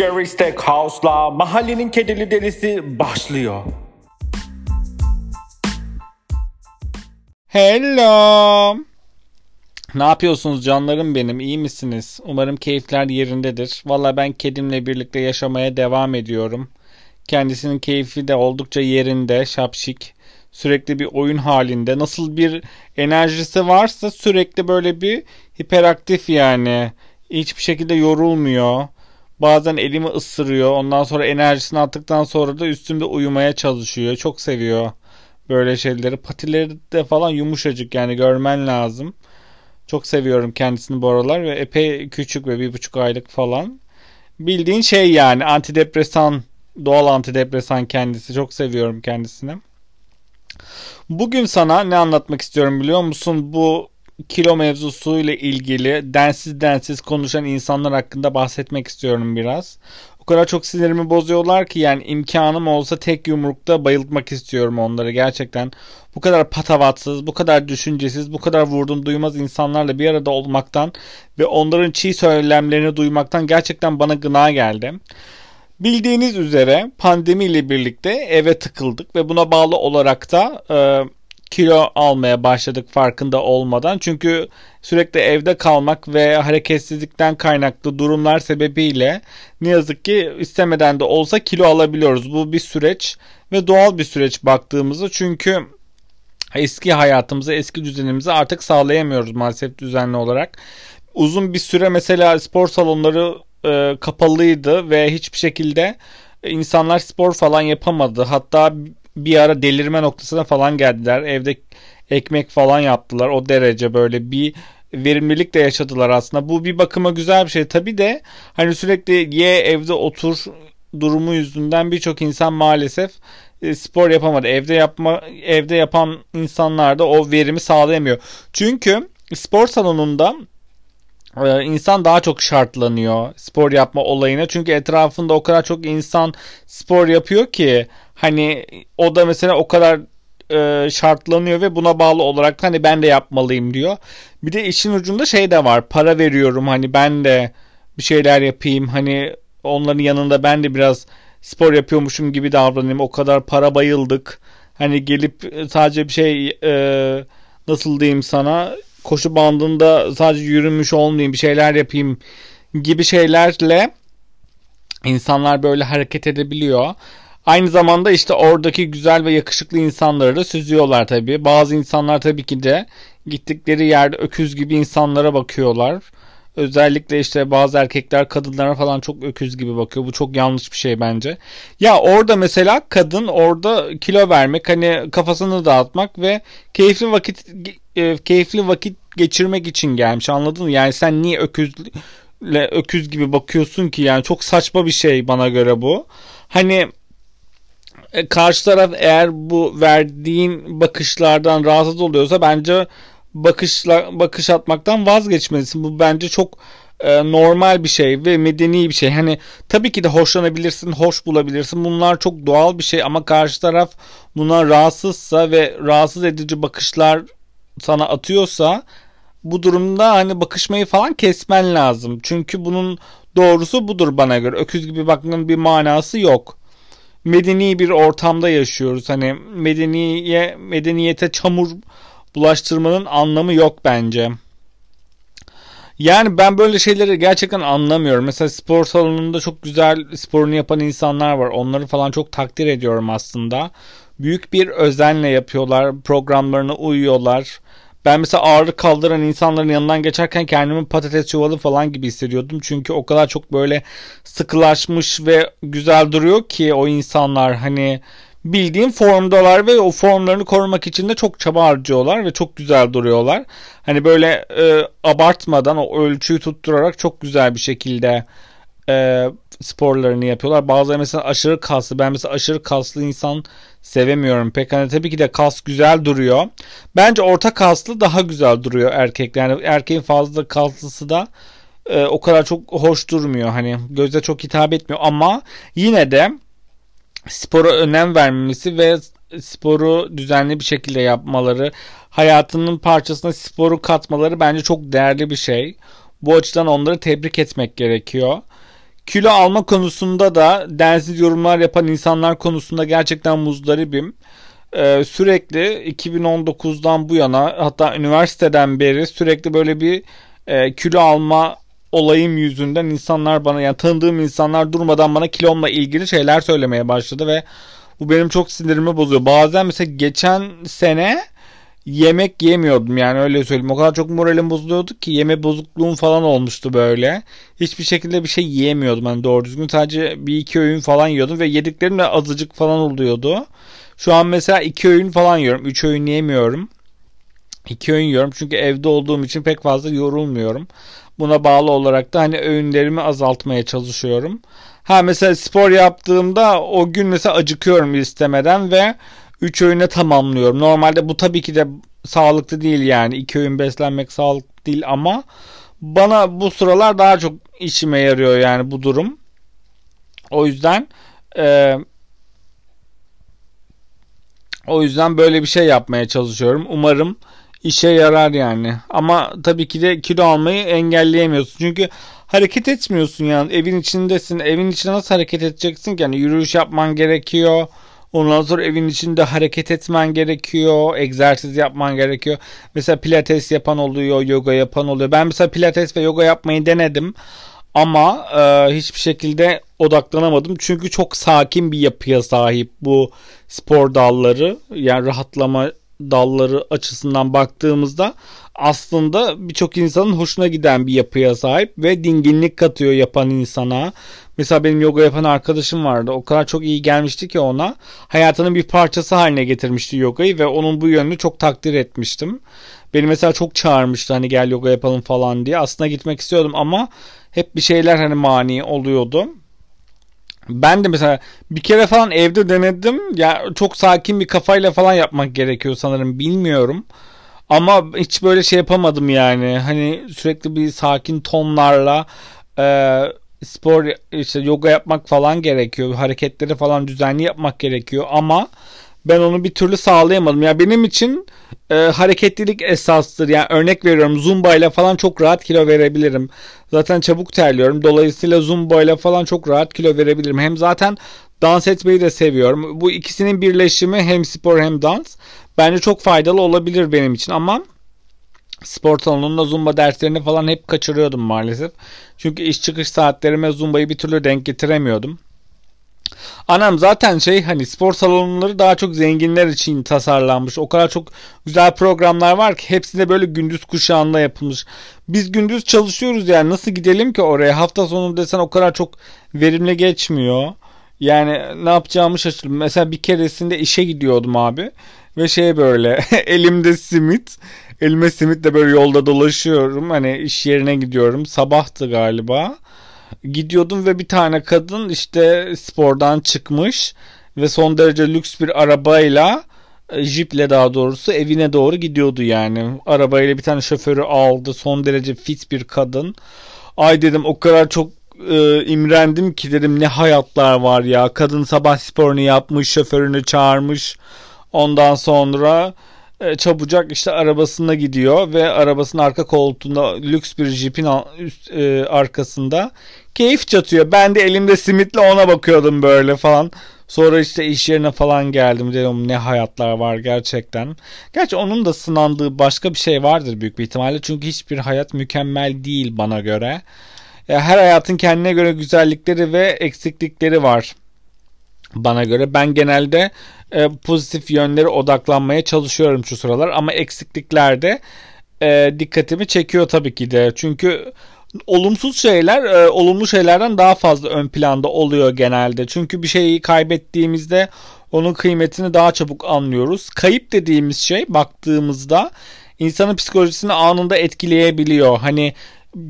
Jerry Stackhouse'la Mahallenin Kedili Delisi başlıyor. Hello. Ne yapıyorsunuz canlarım benim? İyi misiniz? Umarım keyifler yerindedir. Valla ben kedimle birlikte yaşamaya devam ediyorum. Kendisinin keyfi de oldukça yerinde, şapşik. Sürekli bir oyun halinde. Nasıl bir enerjisi varsa sürekli böyle bir hiperaktif yani. Hiçbir şekilde yorulmuyor. Bazen elimi ısırıyor. Ondan sonra enerjisini attıktan sonra da üstümde uyumaya çalışıyor. Çok seviyor böyle şeyleri. Patileri de falan yumuşacık yani görmen lazım. Çok seviyorum kendisini bu aralar ve epey küçük ve bir buçuk aylık falan. Bildiğin şey yani antidepresan, doğal antidepresan kendisi. Çok seviyorum kendisini. Bugün sana ne anlatmak istiyorum biliyor musun? Bu kilo mevzusu ile ilgili densiz densiz konuşan insanlar hakkında bahsetmek istiyorum biraz. O kadar çok sinirimi bozuyorlar ki yani imkanım olsa tek yumrukta bayıltmak istiyorum onları gerçekten. Bu kadar patavatsız, bu kadar düşüncesiz, bu kadar vurdum duymaz insanlarla bir arada olmaktan ve onların çiğ söylemlerini duymaktan gerçekten bana gına geldi. Bildiğiniz üzere pandemi ile birlikte eve tıkıldık ve buna bağlı olarak da e, kilo almaya başladık farkında olmadan. Çünkü sürekli evde kalmak ve hareketsizlikten kaynaklı durumlar sebebiyle ne yazık ki istemeden de olsa kilo alabiliyoruz. Bu bir süreç ve doğal bir süreç baktığımızda çünkü eski hayatımızı, eski düzenimizi artık sağlayamıyoruz maalesef düzenli olarak. Uzun bir süre mesela spor salonları e, kapalıydı ve hiçbir şekilde insanlar spor falan yapamadı. Hatta bir ara delirme noktasına falan geldiler. Evde ekmek falan yaptılar. O derece böyle bir verimlilik de yaşadılar aslında. Bu bir bakıma güzel bir şey. Tabi de hani sürekli ye evde otur durumu yüzünden birçok insan maalesef e, spor yapamadı. Evde yapma evde yapan insanlar da o verimi sağlayamıyor. Çünkü spor salonunda e, insan daha çok şartlanıyor spor yapma olayına. Çünkü etrafında o kadar çok insan spor yapıyor ki Hani o da mesela o kadar e, şartlanıyor ve buna bağlı olarak hani ben de yapmalıyım diyor. Bir de işin ucunda şey de var. Para veriyorum hani ben de bir şeyler yapayım. Hani onların yanında ben de biraz spor yapıyormuşum gibi davranayım. O kadar para bayıldık. Hani gelip sadece bir şey e, nasıl diyeyim sana koşu bandında sadece yürümüş olmayayım bir şeyler yapayım gibi şeylerle insanlar böyle hareket edebiliyor. Aynı zamanda işte oradaki güzel ve yakışıklı insanları da süzüyorlar tabii. Bazı insanlar tabii ki de gittikleri yerde öküz gibi insanlara bakıyorlar. Özellikle işte bazı erkekler kadınlara falan çok öküz gibi bakıyor. Bu çok yanlış bir şey bence. Ya orada mesela kadın orada kilo vermek hani kafasını dağıtmak ve keyifli vakit e, keyifli vakit geçirmek için gelmiş anladın mı? Yani sen niye öküzle öküz gibi bakıyorsun ki yani çok saçma bir şey bana göre bu. Hani e, karşı taraf eğer bu verdiğin bakışlardan rahatsız oluyorsa bence bakışla bakış atmaktan vazgeçmelisin. Bu bence çok e, normal bir şey ve medeni bir şey. Hani tabii ki de hoşlanabilirsin, hoş bulabilirsin. Bunlar çok doğal bir şey ama karşı taraf buna rahatsızsa ve rahatsız edici bakışlar sana atıyorsa bu durumda hani bakışmayı falan kesmen lazım. Çünkü bunun doğrusu budur bana göre. Öküz gibi bakmanın bir manası yok medeni bir ortamda yaşıyoruz. Hani medeniye medeniyete çamur bulaştırmanın anlamı yok bence. Yani ben böyle şeyleri gerçekten anlamıyorum. Mesela spor salonunda çok güzel sporunu yapan insanlar var. Onları falan çok takdir ediyorum aslında. Büyük bir özenle yapıyorlar. Programlarına uyuyorlar. Ben mesela ağırlık kaldıran insanların yanından geçerken kendimi patates çuvalı falan gibi hissediyordum. Çünkü o kadar çok böyle sıkılaşmış ve güzel duruyor ki o insanlar hani bildiğin formdalar ve o formlarını korumak için de çok çaba harcıyorlar ve çok güzel duruyorlar. Hani böyle e, abartmadan o ölçüyü tutturarak çok güzel bir şekilde e, sporlarını yapıyorlar. Bazıları mesela aşırı kaslı. Ben mesela aşırı kaslı insan sevemiyorum pek. Hani tabii ki de kas güzel duruyor. Bence orta kaslı daha güzel duruyor erkek. Yani erkeğin fazla kaslısı da e, o kadar çok hoş durmuyor. Hani göze çok hitap etmiyor ama yine de spora önem vermesi ve sporu düzenli bir şekilde yapmaları, hayatının parçasına sporu katmaları bence çok değerli bir şey. Bu açıdan onları tebrik etmek gerekiyor kilo alma konusunda da densiz yorumlar yapan insanlar konusunda gerçekten muzdaribim. Ee, sürekli 2019'dan bu yana hatta üniversiteden beri sürekli böyle bir e, kilo alma olayım yüzünden insanlar bana yani tanıdığım insanlar durmadan bana kilomla ilgili şeyler söylemeye başladı ve bu benim çok sinirimi bozuyor. Bazen mesela geçen sene yemek yemiyordum yani öyle söyleyeyim. O kadar çok moralim bozuluyordu ki yeme bozukluğum falan olmuştu böyle. Hiçbir şekilde bir şey yiyemiyordum hani doğru düzgün. Sadece bir iki öğün falan yiyordum ve yediklerim de azıcık falan oluyordu. Şu an mesela iki öğün falan yiyorum. Üç öğün yemiyorum. İki öğün yiyorum çünkü evde olduğum için pek fazla yorulmuyorum. Buna bağlı olarak da hani öğünlerimi azaltmaya çalışıyorum. Ha mesela spor yaptığımda o gün mesela acıkıyorum istemeden ve 3 öğüne tamamlıyorum. Normalde bu tabii ki de sağlıklı değil yani. 2 öğün beslenmek sağlıklı değil ama bana bu sıralar daha çok işime yarıyor yani bu durum. O yüzden e, o yüzden böyle bir şey yapmaya çalışıyorum. Umarım işe yarar yani. Ama tabii ki de kilo almayı engelleyemiyorsun. Çünkü hareket etmiyorsun yani. Evin içindesin. Evin içinde nasıl hareket edeceksin ki? Yani yürüyüş yapman gerekiyor. Ondan sonra evin içinde hareket etmen gerekiyor. Egzersiz yapman gerekiyor. Mesela pilates yapan oluyor. Yoga yapan oluyor. Ben mesela pilates ve yoga yapmayı denedim. Ama e, hiçbir şekilde odaklanamadım. Çünkü çok sakin bir yapıya sahip bu spor dalları. Yani rahatlama dalları açısından baktığımızda aslında birçok insanın hoşuna giden bir yapıya sahip ve dinginlik katıyor yapan insana. Mesela benim yoga yapan arkadaşım vardı. O kadar çok iyi gelmişti ki ona. Hayatının bir parçası haline getirmişti yogayı ve onun bu yönünü çok takdir etmiştim. Beni mesela çok çağırmıştı hani gel yoga yapalım falan diye. Aslında gitmek istiyordum ama hep bir şeyler hani mani oluyordu. Ben de mesela bir kere falan evde denedim. Ya çok sakin bir kafayla falan yapmak gerekiyor sanırım. Bilmiyorum. Ama hiç böyle şey yapamadım yani. Hani sürekli bir sakin tonlarla spor işte yoga yapmak falan gerekiyor. Hareketleri falan düzenli yapmak gerekiyor ama ben onu bir türlü sağlayamadım. Ya yani benim için e, hareketlilik esastır. Yani örnek veriyorum zumba ile falan çok rahat kilo verebilirim. Zaten çabuk terliyorum. Dolayısıyla zumba ile falan çok rahat kilo verebilirim. Hem zaten dans etmeyi de seviyorum. Bu ikisinin birleşimi hem spor hem dans bence çok faydalı olabilir benim için ama spor salonunda zumba derslerini falan hep kaçırıyordum maalesef. Çünkü iş çıkış saatlerime zumba'yı bir türlü denk getiremiyordum. Anam zaten şey hani spor salonları daha çok zenginler için tasarlanmış. O kadar çok güzel programlar var ki hepsi de böyle gündüz kuşağında yapılmış. Biz gündüz çalışıyoruz yani nasıl gidelim ki oraya? Hafta sonu desen o kadar çok verimli geçmiyor. Yani ne yapacağımı şaşırdım. Mesela bir keresinde işe gidiyordum abi. Ve şey böyle elimde simit. Elime simitle böyle yolda dolaşıyorum. Hani iş yerine gidiyorum. Sabahtı galiba gidiyordum ve bir tane kadın işte spordan çıkmış ve son derece lüks bir arabayla e, jiple daha doğrusu evine doğru gidiyordu yani. Arabayla bir tane şoförü aldı. Son derece fit bir kadın. Ay dedim o kadar çok e, imrendim ki dedim ne hayatlar var ya. Kadın sabah sporunu yapmış, şoförünü çağırmış. Ondan sonra e, çabucak işte arabasına gidiyor ve arabasının arka koltuğunda lüks bir jipin üst, e, arkasında keyif çatıyor. Ben de elimde simitle ona bakıyordum böyle falan. Sonra işte iş yerine falan geldim dedim ne hayatlar var gerçekten. Gerçi onun da sınandığı başka bir şey vardır büyük bir ihtimalle. Çünkü hiçbir hayat mükemmel değil bana göre. Her hayatın kendine göre güzellikleri ve eksiklikleri var bana göre. Ben genelde e, pozitif yönlere odaklanmaya çalışıyorum şu sıralar ama eksikliklerde e, dikkatimi çekiyor tabii ki de. Çünkü olumsuz şeyler e, olumlu şeylerden daha fazla ön planda oluyor genelde. Çünkü bir şeyi kaybettiğimizde onun kıymetini daha çabuk anlıyoruz. Kayıp dediğimiz şey baktığımızda insanın psikolojisini anında etkileyebiliyor. Hani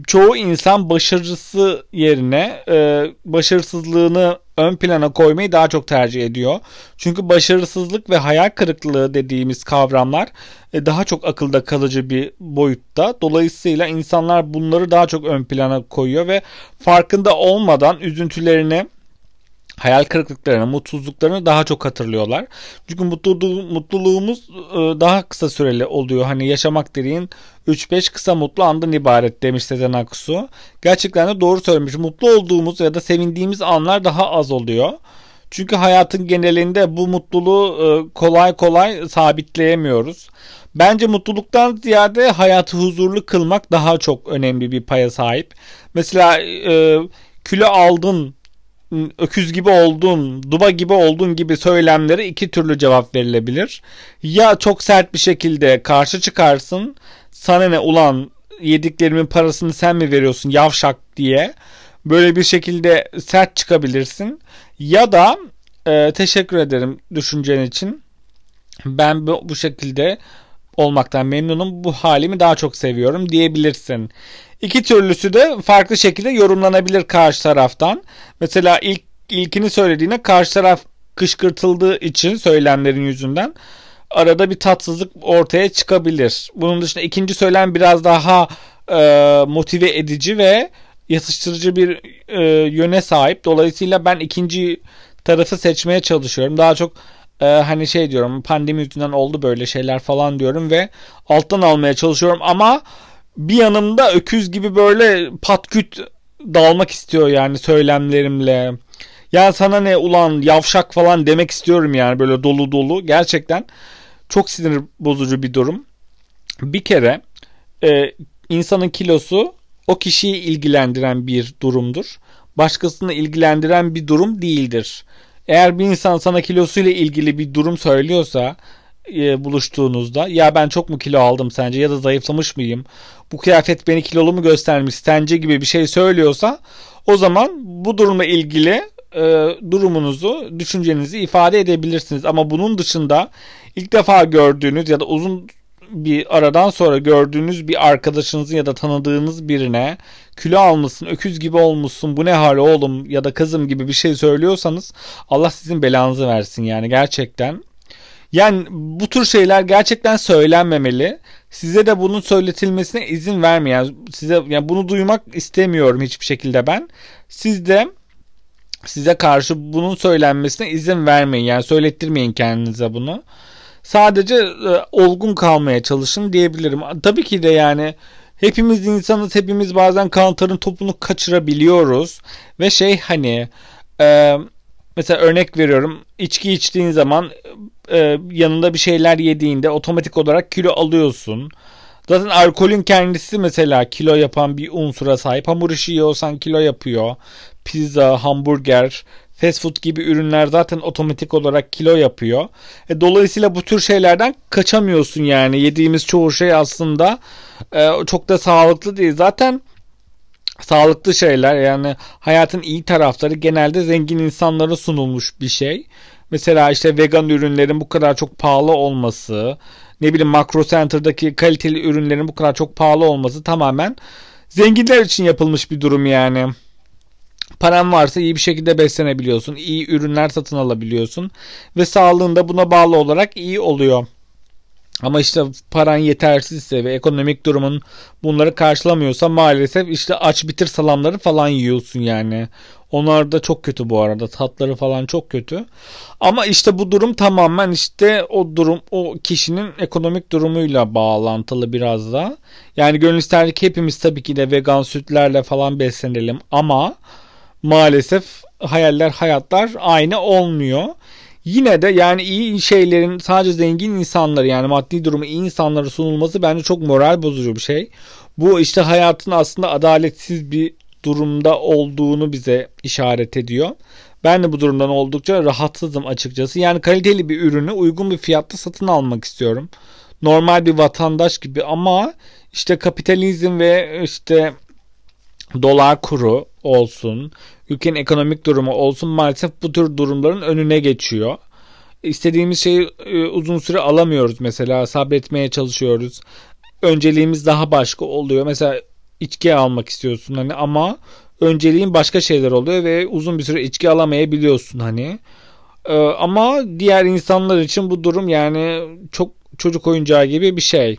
çoğu insan başarısı yerine e, başarısızlığını ön plana koymayı daha çok tercih ediyor. Çünkü başarısızlık ve hayal kırıklığı dediğimiz kavramlar e, daha çok akılda kalıcı bir boyutta. Dolayısıyla insanlar bunları daha çok ön plana koyuyor ve farkında olmadan üzüntülerini hayal kırıklıklarını, mutsuzluklarını daha çok hatırlıyorlar. Çünkü mutluluğu, mutluluğumuz e, daha kısa süreli oluyor. Hani yaşamak dediğin 3-5 kısa mutlu andan ibaret demiş Sezen Aksu. Gerçekten de doğru söylemiş. Mutlu olduğumuz ya da sevindiğimiz anlar daha az oluyor. Çünkü hayatın genelinde bu mutluluğu e, kolay kolay sabitleyemiyoruz. Bence mutluluktan ziyade hayatı huzurlu kılmak daha çok önemli bir paya sahip. Mesela e, kilo aldın, öküz gibi oldun, duba gibi oldun gibi söylemlere iki türlü cevap verilebilir. Ya çok sert bir şekilde karşı çıkarsın, sana ne ulan yediklerimin parasını sen mi veriyorsun yavşak diye böyle bir şekilde sert çıkabilirsin. Ya da e, teşekkür ederim düşüncen için. Ben bu, bu şekilde olmaktan memnunum. Bu halimi daha çok seviyorum diyebilirsin. İki türlüsü de farklı şekilde yorumlanabilir karşı taraftan. Mesela ilk ilkini söylediğine karşı taraf kışkırtıldığı için söylemlerin yüzünden arada bir tatsızlık ortaya çıkabilir. Bunun dışında ikinci söylem biraz daha e, motive edici ve yatıştırıcı bir e, yöne sahip. Dolayısıyla ben ikinci tarafı seçmeye çalışıyorum. Daha çok e, hani şey diyorum pandemi yüzünden oldu böyle şeyler falan diyorum ve alttan almaya çalışıyorum ama bir yanımda öküz gibi böyle patküt dalmak istiyor yani söylemlerimle. Yani sana ne ulan yavşak falan demek istiyorum yani böyle dolu dolu. Gerçekten çok sinir bozucu bir durum. Bir kere e, insanın kilosu o kişiyi ilgilendiren bir durumdur. Başkasını ilgilendiren bir durum değildir. Eğer bir insan sana kilosuyla ilgili bir durum söylüyorsa e, buluştuğunuzda ya ben çok mu kilo aldım sence ya da zayıflamış mıyım? Bu kıyafet beni kilolu mu göstermiş sence gibi bir şey söylüyorsa o zaman bu durumla ilgili e, durumunuzu, düşüncenizi ifade edebilirsiniz. Ama bunun dışında ilk defa gördüğünüz ya da uzun bir aradan sonra gördüğünüz bir arkadaşınızın ya da tanıdığınız birine kilo almışsın, öküz gibi olmuşsun, bu ne hal oğlum ya da kızım gibi bir şey söylüyorsanız Allah sizin belanızı versin yani gerçekten. Yani bu tür şeyler gerçekten söylenmemeli. Size de bunun söyletilmesine izin vermeyen, size yani bunu duymak istemiyorum hiçbir şekilde ben. Siz de size karşı bunun söylenmesine izin vermeyin. Yani söylettirmeyin kendinize bunu. Sadece e, olgun kalmaya çalışın diyebilirim. Tabii ki de yani hepimiz insanız. Hepimiz bazen kantarın topunu kaçırabiliyoruz. Ve şey hani e, mesela örnek veriyorum. içki içtiğin zaman e, yanında bir şeyler yediğinde otomatik olarak kilo alıyorsun. Zaten alkolün kendisi mesela kilo yapan bir unsura sahip. Hamur işi yiyorsan kilo yapıyor. Pizza, hamburger, fast food gibi ürünler zaten otomatik olarak kilo yapıyor. E, dolayısıyla bu tür şeylerden kaçamıyorsun yani. Yediğimiz çoğu şey aslında e, çok da sağlıklı değil. Zaten sağlıklı şeyler yani hayatın iyi tarafları genelde zengin insanlara sunulmuş bir şey. Mesela işte vegan ürünlerin bu kadar çok pahalı olması, ne bileyim Makro Center'daki kaliteli ürünlerin bu kadar çok pahalı olması tamamen zenginler için yapılmış bir durum yani. Paran varsa iyi bir şekilde beslenebiliyorsun. iyi ürünler satın alabiliyorsun. Ve sağlığın da buna bağlı olarak iyi oluyor. Ama işte paran yetersizse ve ekonomik durumun bunları karşılamıyorsa maalesef işte aç bitir salamları falan yiyorsun yani. Onlar da çok kötü bu arada. Tatları falan çok kötü. Ama işte bu durum tamamen işte o durum o kişinin ekonomik durumuyla bağlantılı biraz da. Yani gönül ister ki hepimiz tabii ki de vegan sütlerle falan beslenelim ama maalesef hayaller hayatlar aynı olmuyor. Yine de yani iyi şeylerin sadece zengin insanları yani maddi durumu iyi insanlara sunulması bence çok moral bozucu bir şey. Bu işte hayatın aslında adaletsiz bir durumda olduğunu bize işaret ediyor. Ben de bu durumdan oldukça rahatsızım açıkçası. Yani kaliteli bir ürünü uygun bir fiyatta satın almak istiyorum. Normal bir vatandaş gibi ama işte kapitalizm ve işte dolar kuru olsun, ülkenin ekonomik durumu olsun maalesef bu tür durumların önüne geçiyor. İstediğimiz şeyi e, uzun süre alamıyoruz mesela sabretmeye çalışıyoruz. Önceliğimiz daha başka oluyor. Mesela içki almak istiyorsun hani ama önceliğin başka şeyler oluyor ve uzun bir süre içki alamayabiliyorsun hani. Ee, ama diğer insanlar için bu durum yani çok çocuk oyuncağı gibi bir şey.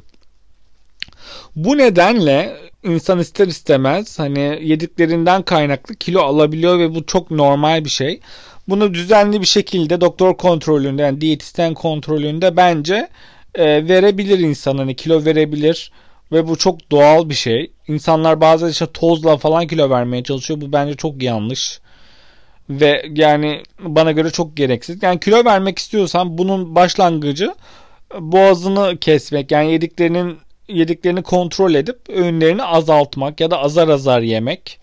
Bu nedenle insan ister istemez hani yediklerinden kaynaklı kilo alabiliyor ve bu çok normal bir şey. Bunu düzenli bir şekilde doktor kontrolünde yani diyetisyen kontrolünde bence e, verebilir insan hani kilo verebilir ve bu çok doğal bir şey. İnsanlar bazen işte tozla falan kilo vermeye çalışıyor. Bu bence çok yanlış. Ve yani bana göre çok gereksiz. Yani kilo vermek istiyorsan bunun başlangıcı boğazını kesmek. Yani yediklerinin yediklerini kontrol edip öğünlerini azaltmak ya da azar azar yemek.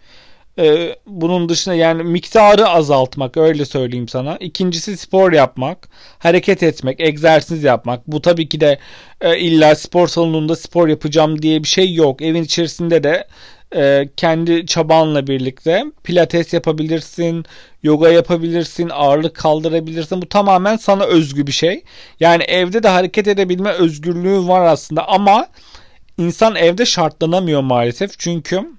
Ee, bunun dışında yani miktarı azaltmak öyle söyleyeyim sana. İkincisi spor yapmak, hareket etmek, egzersiz yapmak. Bu tabii ki de e, illa spor salonunda spor yapacağım diye bir şey yok. Evin içerisinde de e, kendi çabanla birlikte pilates yapabilirsin, yoga yapabilirsin, ağırlık kaldırabilirsin. Bu tamamen sana özgü bir şey. Yani evde de hareket edebilme özgürlüğü var aslında ama insan evde şartlanamıyor maalesef. Çünkü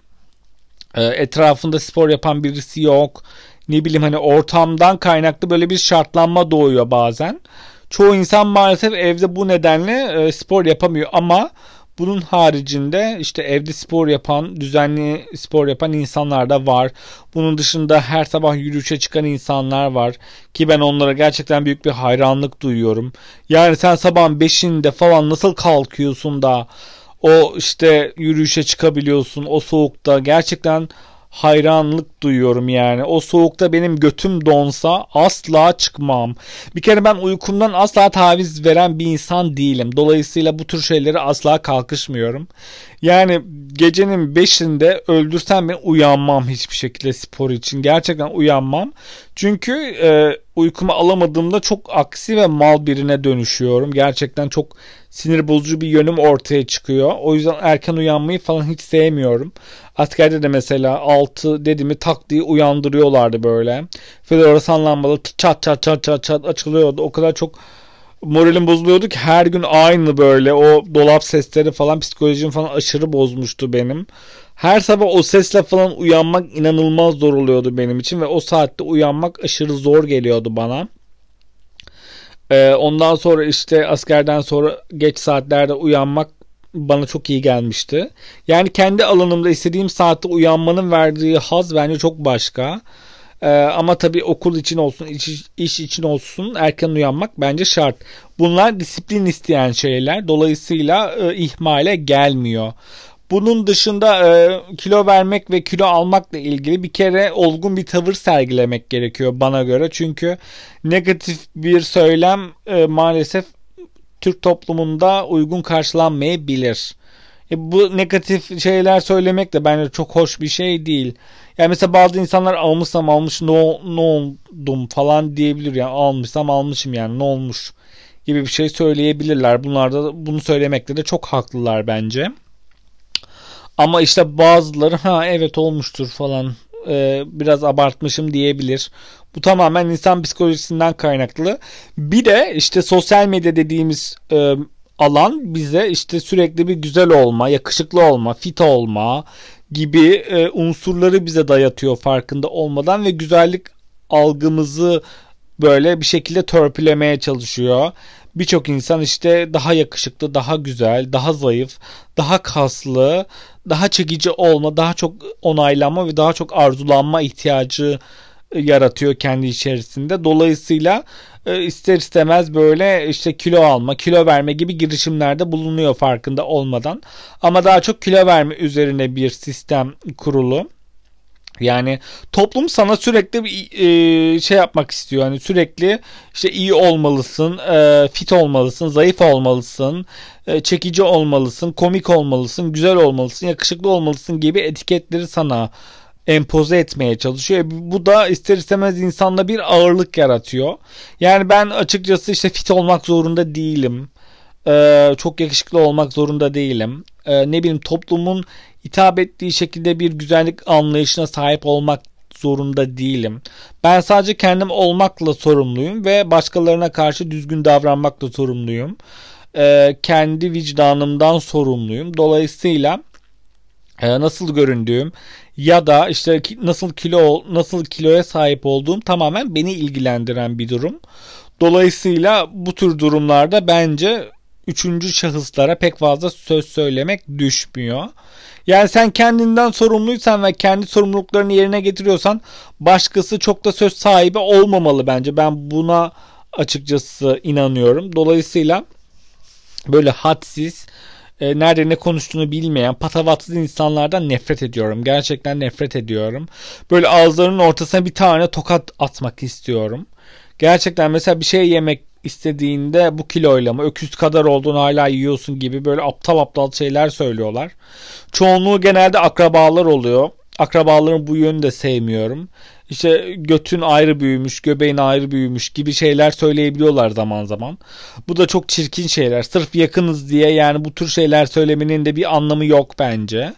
e, etrafında spor yapan birisi yok. Ne bileyim hani ortamdan kaynaklı böyle bir şartlanma doğuyor bazen. Çoğu insan maalesef evde bu nedenle e, spor yapamıyor ama bunun haricinde işte evde spor yapan, düzenli spor yapan insanlar da var. Bunun dışında her sabah yürüyüşe çıkan insanlar var. Ki ben onlara gerçekten büyük bir hayranlık duyuyorum. Yani sen sabahın 5'inde falan nasıl kalkıyorsun da o işte yürüyüşe çıkabiliyorsun o soğukta gerçekten hayranlık duyuyorum yani. O soğukta benim götüm donsa asla çıkmam. Bir kere ben uykumdan asla taviz veren bir insan değilim. Dolayısıyla bu tür şeyleri asla kalkışmıyorum. Yani gecenin 5'inde öldürsem ben uyanmam hiçbir şekilde spor için. Gerçekten uyanmam. Çünkü e, uykumu alamadığımda çok aksi ve mal birine dönüşüyorum. Gerçekten çok sinir bozucu bir yönüm ortaya çıkıyor. O yüzden erken uyanmayı falan hiç sevmiyorum. Askerde de mesela 6 dediğimi tak diye uyandırıyorlardı böyle. Floresan lambalı çat çat çat çat çat açılıyordu. O kadar çok moralim bozuluyordu ki her gün aynı böyle o dolap sesleri falan psikolojim falan aşırı bozmuştu benim. Her sabah o sesle falan uyanmak inanılmaz zor oluyordu benim için ve o saatte uyanmak aşırı zor geliyordu bana. Ee, ondan sonra işte askerden sonra geç saatlerde uyanmak bana çok iyi gelmişti. Yani kendi alanımda istediğim saatte uyanmanın verdiği haz bence çok başka. Ee, ama tabii okul için olsun, iş, iş için olsun erken uyanmak bence şart. Bunlar disiplin isteyen şeyler. Dolayısıyla e, ihmale gelmiyor. Bunun dışında e, kilo vermek ve kilo almakla ilgili bir kere olgun bir tavır sergilemek gerekiyor bana göre. Çünkü negatif bir söylem e, maalesef Türk toplumunda uygun karşılanmayabilir. E, bu negatif şeyler söylemek de bence çok hoş bir şey değil. Yani mesela bazı insanlar almışsam almış ne, ne oldum falan diyebilir. Yani almışsam almışım yani ne olmuş gibi bir şey söyleyebilirler. Bunlar da bunu söylemekte de çok haklılar bence. Ama işte bazıları ha evet olmuştur falan e, biraz abartmışım diyebilir. Bu tamamen insan psikolojisinden kaynaklı. Bir de işte sosyal medya dediğimiz e, alan bize işte sürekli bir güzel olma, yakışıklı olma, fit olma gibi e, unsurları bize dayatıyor farkında olmadan ve güzellik algımızı böyle bir şekilde törpülemeye çalışıyor. Birçok insan işte daha yakışıklı, daha güzel, daha zayıf, daha kaslı, daha çekici olma, daha çok onaylanma ve daha çok arzulanma ihtiyacı e, yaratıyor kendi içerisinde. Dolayısıyla e, ister istemez böyle işte kilo alma, kilo verme gibi girişimlerde bulunuyor farkında olmadan. Ama daha çok kilo verme üzerine bir sistem kurulu. Yani toplum sana sürekli bir e, şey yapmak istiyor. Hani sürekli işte iyi olmalısın, e, fit olmalısın, zayıf olmalısın, e, çekici olmalısın, komik olmalısın, güzel olmalısın, yakışıklı olmalısın gibi etiketleri sana empoze etmeye çalışıyor. Bu da ister istemez insanda bir ağırlık yaratıyor. Yani ben açıkçası işte fit olmak zorunda değilim. Ee, çok yakışıklı olmak zorunda değilim. Ee, ne bileyim toplumun hitap ettiği şekilde bir güzellik anlayışına sahip olmak zorunda değilim. Ben sadece kendim olmakla sorumluyum ve başkalarına karşı düzgün davranmakla sorumluyum. Ee, kendi vicdanımdan sorumluyum. Dolayısıyla e, nasıl göründüğüm ya da işte nasıl kilo nasıl kiloya sahip olduğum tamamen beni ilgilendiren bir durum. Dolayısıyla bu tür durumlarda bence üçüncü şahıslara pek fazla söz söylemek düşmüyor. Yani sen kendinden sorumluysan ve kendi sorumluluklarını yerine getiriyorsan başkası çok da söz sahibi olmamalı bence. Ben buna açıkçası inanıyorum. Dolayısıyla böyle hadsiz, e, nerede ne konuştuğunu bilmeyen patavatsız insanlardan nefret ediyorum. Gerçekten nefret ediyorum. Böyle ağızlarının ortasına bir tane tokat atmak istiyorum. Gerçekten mesela bir şey yemek istediğinde bu kiloyla mı öküz kadar olduğunu hala yiyorsun gibi böyle aptal aptal şeyler söylüyorlar. Çoğunluğu genelde akrabalar oluyor. Akrabaların bu yönünü de sevmiyorum. İşte götün ayrı büyümüş, göbeğin ayrı büyümüş gibi şeyler söyleyebiliyorlar zaman zaman. Bu da çok çirkin şeyler. Sırf yakınız diye yani bu tür şeyler söylemenin de bir anlamı yok bence.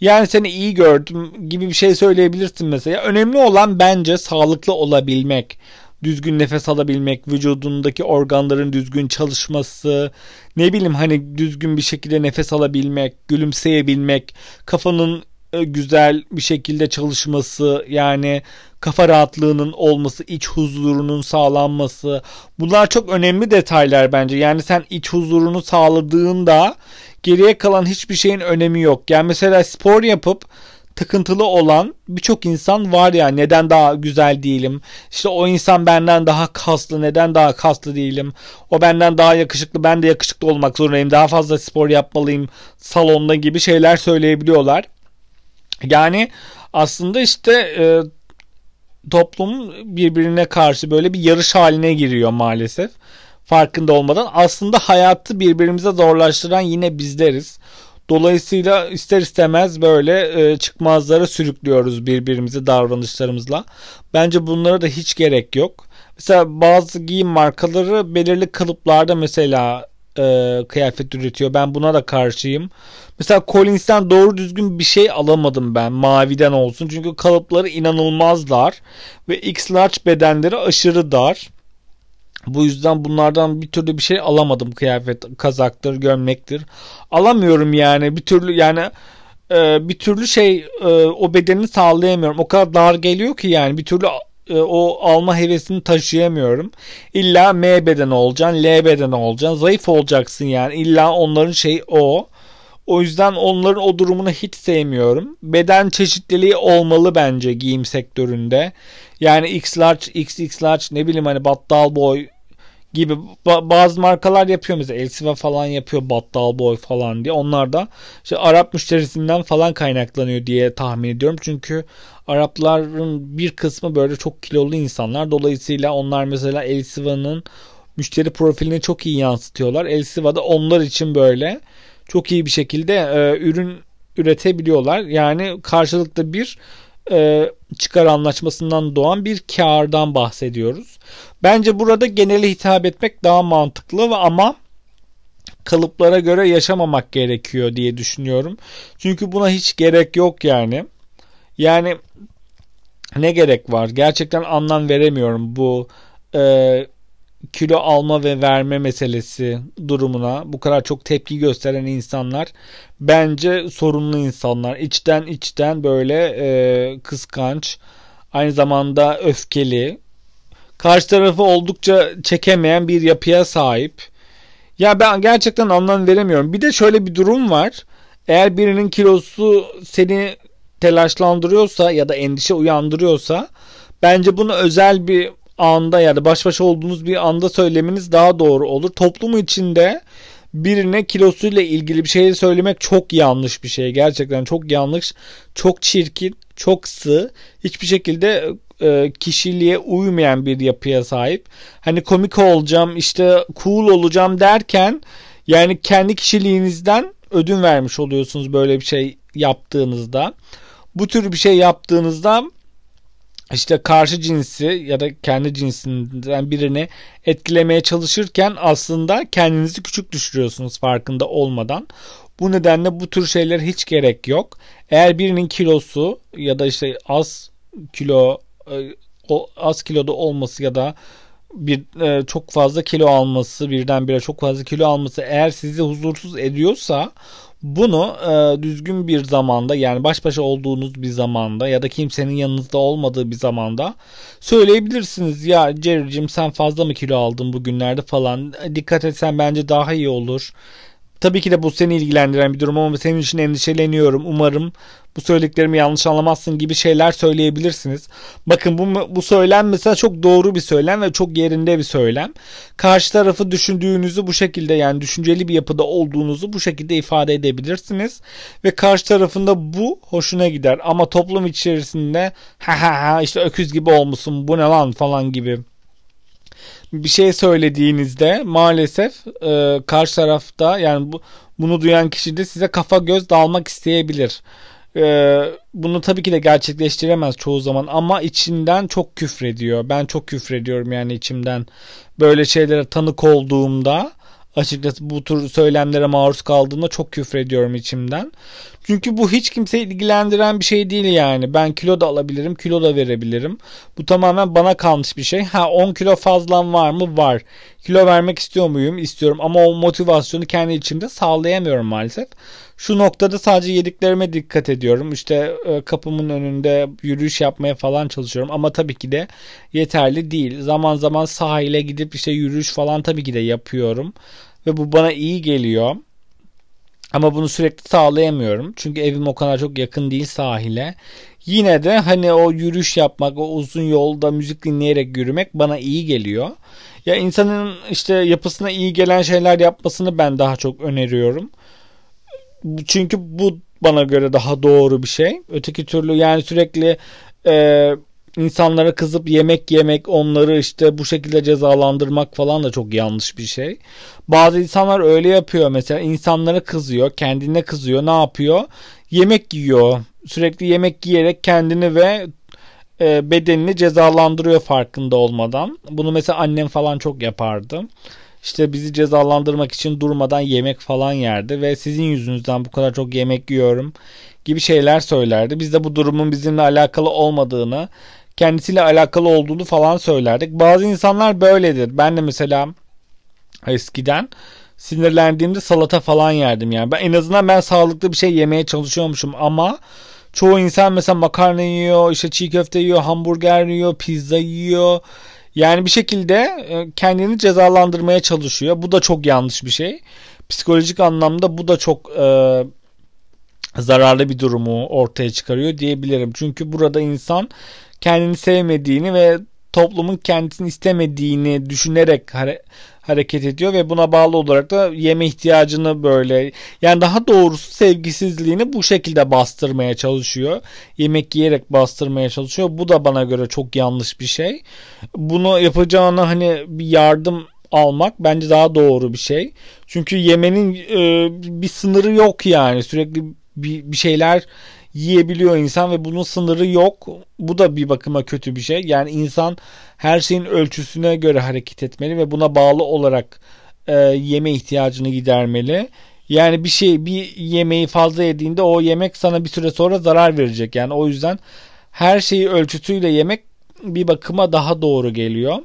Yani seni iyi gördüm gibi bir şey söyleyebilirsin mesela. Önemli olan bence sağlıklı olabilmek düzgün nefes alabilmek, vücudundaki organların düzgün çalışması, ne bileyim hani düzgün bir şekilde nefes alabilmek, gülümseyebilmek, kafanın e, güzel bir şekilde çalışması, yani kafa rahatlığının olması, iç huzurunun sağlanması. Bunlar çok önemli detaylar bence. Yani sen iç huzurunu sağladığında geriye kalan hiçbir şeyin önemi yok. Yani mesela spor yapıp takıntılı olan birçok insan var ya neden daha güzel değilim? İşte o insan benden daha kaslı neden daha kaslı değilim? O benden daha yakışıklı ben de yakışıklı olmak zorundayım. Daha fazla spor yapmalıyım salonda gibi şeyler söyleyebiliyorlar. Yani aslında işte e, toplum birbirine karşı böyle bir yarış haline giriyor maalesef. Farkında olmadan. Aslında hayatı birbirimize zorlaştıran yine bizleriz Dolayısıyla ister istemez böyle e, çıkmazlara sürüklüyoruz birbirimizi davranışlarımızla. Bence bunlara da hiç gerek yok. Mesela bazı giyim markaları belirli kalıplarda mesela e, kıyafet üretiyor. Ben buna da karşıyım. Mesela Collins'ten doğru düzgün bir şey alamadım ben maviden olsun. Çünkü kalıpları inanılmaz dar ve X large bedenleri aşırı dar. Bu yüzden bunlardan bir türlü bir şey alamadım kıyafet kazaktır gömlektir alamıyorum yani bir türlü yani e, bir türlü şey e, o bedeni sağlayamıyorum o kadar dar geliyor ki yani bir türlü e, o alma hevesini taşıyamıyorum. İlla M beden olacaksın, L beden olacaksın, zayıf olacaksın yani. İlla onların şey o. O yüzden onların o durumunu hiç sevmiyorum. Beden çeşitliliği olmalı bence giyim sektöründe. Yani X large, XX large ne bileyim hani battal boy gibi bazı markalar yapıyor mesela Elsiva falan yapıyor battal boy falan diye. Onlar da işte Arap müşterisinden falan kaynaklanıyor diye tahmin ediyorum. Çünkü Arapların bir kısmı böyle çok kilolu insanlar. Dolayısıyla onlar mesela Elsiva'nın müşteri profilini çok iyi yansıtıyorlar. Elsiva da onlar için böyle çok iyi bir şekilde e, ürün üretebiliyorlar. Yani karşılıklı bir e, çıkar anlaşmasından doğan bir kardan bahsediyoruz. Bence burada genele hitap etmek daha mantıklı ama kalıplara göre yaşamamak gerekiyor diye düşünüyorum. Çünkü buna hiç gerek yok yani. Yani ne gerek var? Gerçekten anlam veremiyorum bu e, kilo alma ve verme meselesi durumuna bu kadar çok tepki gösteren insanlar bence sorunlu insanlar. İçten içten böyle e, kıskanç, aynı zamanda öfkeli, karşı tarafı oldukça çekemeyen bir yapıya sahip. Ya ben gerçekten anlam veremiyorum. Bir de şöyle bir durum var. Eğer birinin kilosu seni telaşlandırıyorsa ya da endişe uyandırıyorsa bence bunu özel bir anda ya da baş başa olduğunuz bir anda söylemeniz daha doğru olur. Toplumu içinde birine kilosuyla ilgili bir şey söylemek çok yanlış bir şey. Gerçekten çok yanlış, çok çirkin, çok sığ. Hiçbir şekilde e, kişiliğe uymayan bir yapıya sahip. Hani komik olacağım, işte cool olacağım derken yani kendi kişiliğinizden ödün vermiş oluyorsunuz böyle bir şey yaptığınızda. Bu tür bir şey yaptığınızda işte karşı cinsi ya da kendi cinsinden birini etkilemeye çalışırken aslında kendinizi küçük düşürüyorsunuz farkında olmadan. Bu nedenle bu tür şeyler hiç gerek yok. Eğer birinin kilosu ya da işte az kilo e, az kiloda olması ya da bir e, çok fazla kilo alması birdenbire çok fazla kilo alması eğer sizi huzursuz ediyorsa Bunu e, düzgün bir zamanda yani baş başa olduğunuz bir zamanda ya da kimsenin yanınızda olmadığı bir zamanda söyleyebilirsiniz. Ya Jerry'cim sen fazla mı kilo aldın bugünlerde falan. Dikkat etsen bence daha iyi olur. Tabii ki de bu seni ilgilendiren bir durum ama senin için endişeleniyorum. Umarım bu söylediklerimi yanlış anlamazsın gibi şeyler söyleyebilirsiniz. Bakın bu, bu söylem mesela çok doğru bir söylem ve çok yerinde bir söylem. Karşı tarafı düşündüğünüzü bu şekilde yani düşünceli bir yapıda olduğunuzu bu şekilde ifade edebilirsiniz. Ve karşı tarafında bu hoşuna gider. Ama toplum içerisinde ha ha ha işte öküz gibi olmuşsun bu ne lan falan gibi bir şey söylediğinizde maalesef e, karşı tarafta yani bu, bunu duyan kişi de size kafa göz dalmak isteyebilir. E, bunu tabii ki de gerçekleştiremez çoğu zaman ama içinden çok küfrediyor. Ben çok küfrediyorum yani içimden böyle şeylere tanık olduğumda açıkçası bu tür söylemlere maruz kaldığımda çok küfrediyorum içimden. Çünkü bu hiç kimseyi ilgilendiren bir şey değil yani. Ben kilo da alabilirim, kilo da verebilirim. Bu tamamen bana kalmış bir şey. Ha 10 kilo fazlam var mı? Var. Kilo vermek istiyor muyum? İstiyorum ama o motivasyonu kendi içimde sağlayamıyorum maalesef. Şu noktada sadece yediklerime dikkat ediyorum. İşte e, kapımın önünde yürüyüş yapmaya falan çalışıyorum ama tabii ki de yeterli değil. Zaman zaman sahile gidip işte yürüyüş falan tabii ki de yapıyorum ve bu bana iyi geliyor. Ama bunu sürekli sağlayamıyorum. Çünkü evim o kadar çok yakın değil sahile. Yine de hani o yürüyüş yapmak, o uzun yolda müzik dinleyerek yürümek bana iyi geliyor. Ya insanın işte yapısına iyi gelen şeyler yapmasını ben daha çok öneriyorum. Çünkü bu bana göre daha doğru bir şey. Öteki türlü yani sürekli e, insanlara kızıp yemek yemek, onları işte bu şekilde cezalandırmak falan da çok yanlış bir şey. Bazı insanlar öyle yapıyor mesela insanlara kızıyor, kendine kızıyor. Ne yapıyor? Yemek yiyor. Sürekli yemek yiyerek kendini ve e, bedenini cezalandırıyor farkında olmadan. Bunu mesela annem falan çok yapardı. İşte bizi cezalandırmak için durmadan yemek falan yerdi ve sizin yüzünüzden bu kadar çok yemek yiyorum gibi şeyler söylerdi. Biz de bu durumun bizimle alakalı olmadığını, kendisiyle alakalı olduğunu falan söylerdik. Bazı insanlar böyledir. Ben de mesela eskiden sinirlendiğimde salata falan yerdim yani. Ben en azından ben sağlıklı bir şey yemeye çalışıyormuşum ama çoğu insan mesela makarna yiyor, işte çiğ köfte yiyor, hamburger yiyor, pizza yiyor. Yani bir şekilde e, kendini cezalandırmaya çalışıyor. Bu da çok yanlış bir şey. Psikolojik anlamda bu da çok e, zararlı bir durumu ortaya çıkarıyor diyebilirim. Çünkü burada insan kendini sevmediğini ve toplumun kendisini istemediğini düşünerek hare- hareket ediyor ve buna bağlı olarak da yeme ihtiyacını böyle yani daha doğrusu sevgisizliğini bu şekilde bastırmaya çalışıyor. Yemek yiyerek bastırmaya çalışıyor. Bu da bana göre çok yanlış bir şey. Bunu yapacağına hani bir yardım almak bence daha doğru bir şey. Çünkü yemenin e, bir sınırı yok yani. Sürekli bir, bir şeyler yiyebiliyor insan ve bunun sınırı yok. Bu da bir bakıma kötü bir şey. Yani insan her şeyin ölçüsüne göre hareket etmeli ve buna bağlı olarak e, yeme ihtiyacını gidermeli. Yani bir şey bir yemeği fazla yediğinde o yemek sana bir süre sonra zarar verecek. Yani o yüzden her şeyi ölçüsüyle yemek bir bakıma daha doğru geliyor.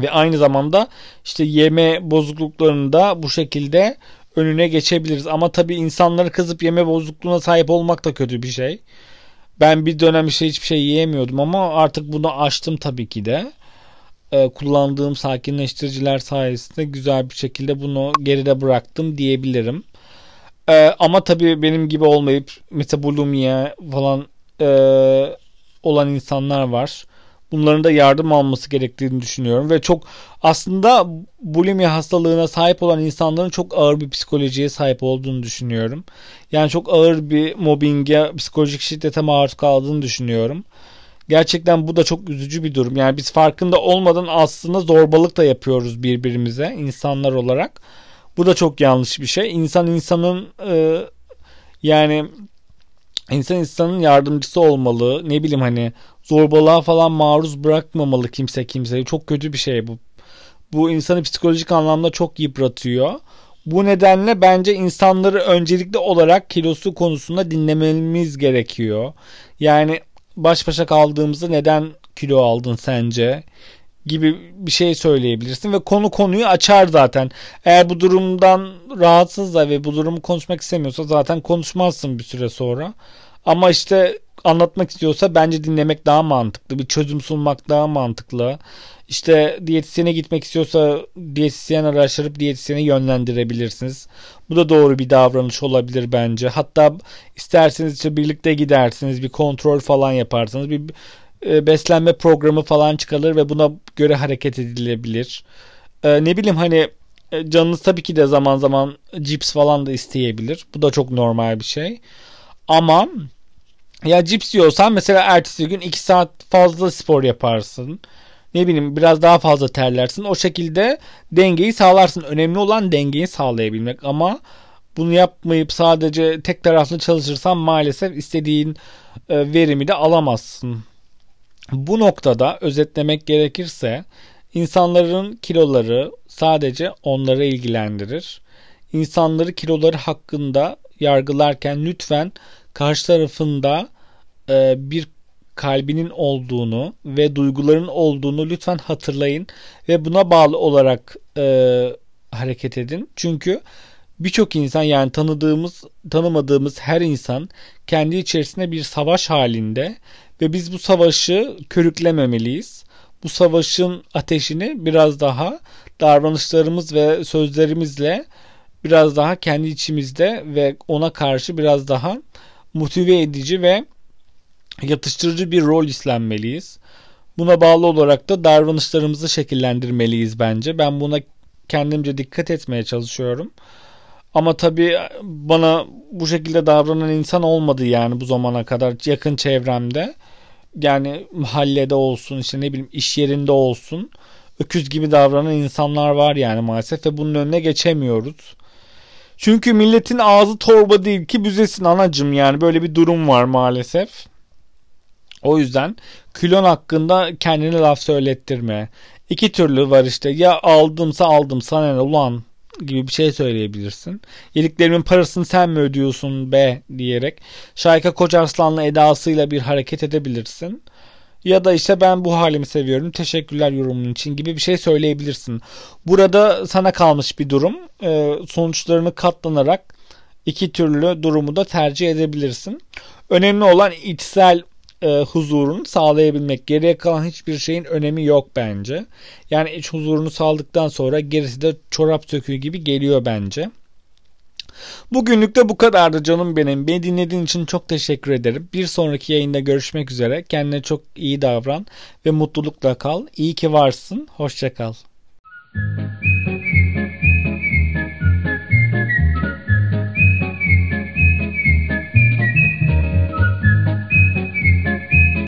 Ve aynı zamanda işte yeme bozukluklarını bu şekilde önüne geçebiliriz. Ama tabii insanları kızıp yeme bozukluğuna sahip olmak da kötü bir şey. Ben bir dönem işte hiçbir şey yiyemiyordum ama artık bunu aştım tabii ki de. Ee, kullandığım sakinleştiriciler sayesinde güzel bir şekilde bunu geride bıraktım diyebilirim. Ee, ama tabii benim gibi olmayıp metabolimiye falan e, olan insanlar var bunların da yardım alması gerektiğini düşünüyorum ve çok aslında bulimi hastalığına sahip olan insanların çok ağır bir psikolojiye sahip olduğunu düşünüyorum. Yani çok ağır bir mobbinge, psikolojik şiddete maruz kaldığını düşünüyorum. Gerçekten bu da çok üzücü bir durum. Yani biz farkında olmadan aslında zorbalık da yapıyoruz birbirimize insanlar olarak. Bu da çok yanlış bir şey. İnsan insanın e, yani insan insanın yardımcısı olmalı. Ne bileyim hani zorbalığa falan maruz bırakmamalı kimse kimseyi. Çok kötü bir şey bu. Bu insanı psikolojik anlamda çok yıpratıyor. Bu nedenle bence insanları öncelikli olarak kilosu konusunda dinlememiz gerekiyor. Yani baş başa kaldığımızda neden kilo aldın sence? gibi bir şey söyleyebilirsin ve konu konuyu açar zaten. Eğer bu durumdan rahatsızsa ve bu durumu konuşmak istemiyorsa zaten konuşmazsın bir süre sonra. Ama işte anlatmak istiyorsa bence dinlemek daha mantıklı. Bir çözüm sunmak daha mantıklı. İşte diyetisyene gitmek istiyorsa diyetisyen araştırıp diyetisyene yönlendirebilirsiniz. Bu da doğru bir davranış olabilir bence. Hatta isterseniz işte birlikte gidersiniz, bir kontrol falan yaparsınız. Bir e, beslenme programı falan çıkarılır ve buna göre hareket edilebilir. E, ne bileyim hani e, canınız tabii ki de zaman zaman cips falan da isteyebilir. Bu da çok normal bir şey. Ama ya cips yiyorsan mesela ertesi gün 2 saat fazla spor yaparsın. Ne bileyim biraz daha fazla terlersin. O şekilde dengeyi sağlarsın. Önemli olan dengeyi sağlayabilmek ama bunu yapmayıp sadece tek taraflı çalışırsan maalesef istediğin verimi de alamazsın. Bu noktada özetlemek gerekirse insanların kiloları sadece onları ilgilendirir. İnsanları kiloları hakkında yargılarken lütfen karşı tarafında e, bir kalbinin olduğunu ve duyguların olduğunu lütfen hatırlayın ve buna bağlı olarak e, hareket edin. Çünkü birçok insan yani tanıdığımız, tanımadığımız her insan kendi içerisinde bir savaş halinde ve biz bu savaşı körüklememeliyiz. Bu savaşın ateşini biraz daha davranışlarımız ve sözlerimizle biraz daha kendi içimizde ve ona karşı biraz daha motive edici ve yatıştırıcı bir rol üstlenmeliyiz. Buna bağlı olarak da davranışlarımızı şekillendirmeliyiz bence. Ben buna kendimce dikkat etmeye çalışıyorum. Ama tabii bana bu şekilde davranan insan olmadı yani bu zamana kadar yakın çevremde. Yani mahallede olsun işte ne bileyim iş yerinde olsun öküz gibi davranan insanlar var yani maalesef ve bunun önüne geçemiyoruz. Çünkü milletin ağzı torba değil ki büzesin anacım yani böyle bir durum var maalesef. O yüzden kilon hakkında kendine laf söylettirme. İki türlü var işte ya aldımsa aldım sana ne ulan gibi bir şey söyleyebilirsin. Yediklerimin parasını sen mi ödüyorsun be diyerek Şayka Kocarslan'la edasıyla bir hareket edebilirsin. Ya da işte ben bu halimi seviyorum teşekkürler yorumun için gibi bir şey söyleyebilirsin. Burada sana kalmış bir durum. Ee, sonuçlarını katlanarak iki türlü durumu da tercih edebilirsin. Önemli olan içsel e, huzurunu sağlayabilmek. Geriye kalan hiçbir şeyin önemi yok bence. Yani iç huzurunu sağladıktan sonra gerisi de çorap söküğü gibi geliyor bence. Bugünlük de bu kadardı canım benim. Beni dinlediğin için çok teşekkür ederim. Bir sonraki yayında görüşmek üzere. Kendine çok iyi davran ve mutlulukla kal. İyi ki varsın. Hoşça kal. Müzik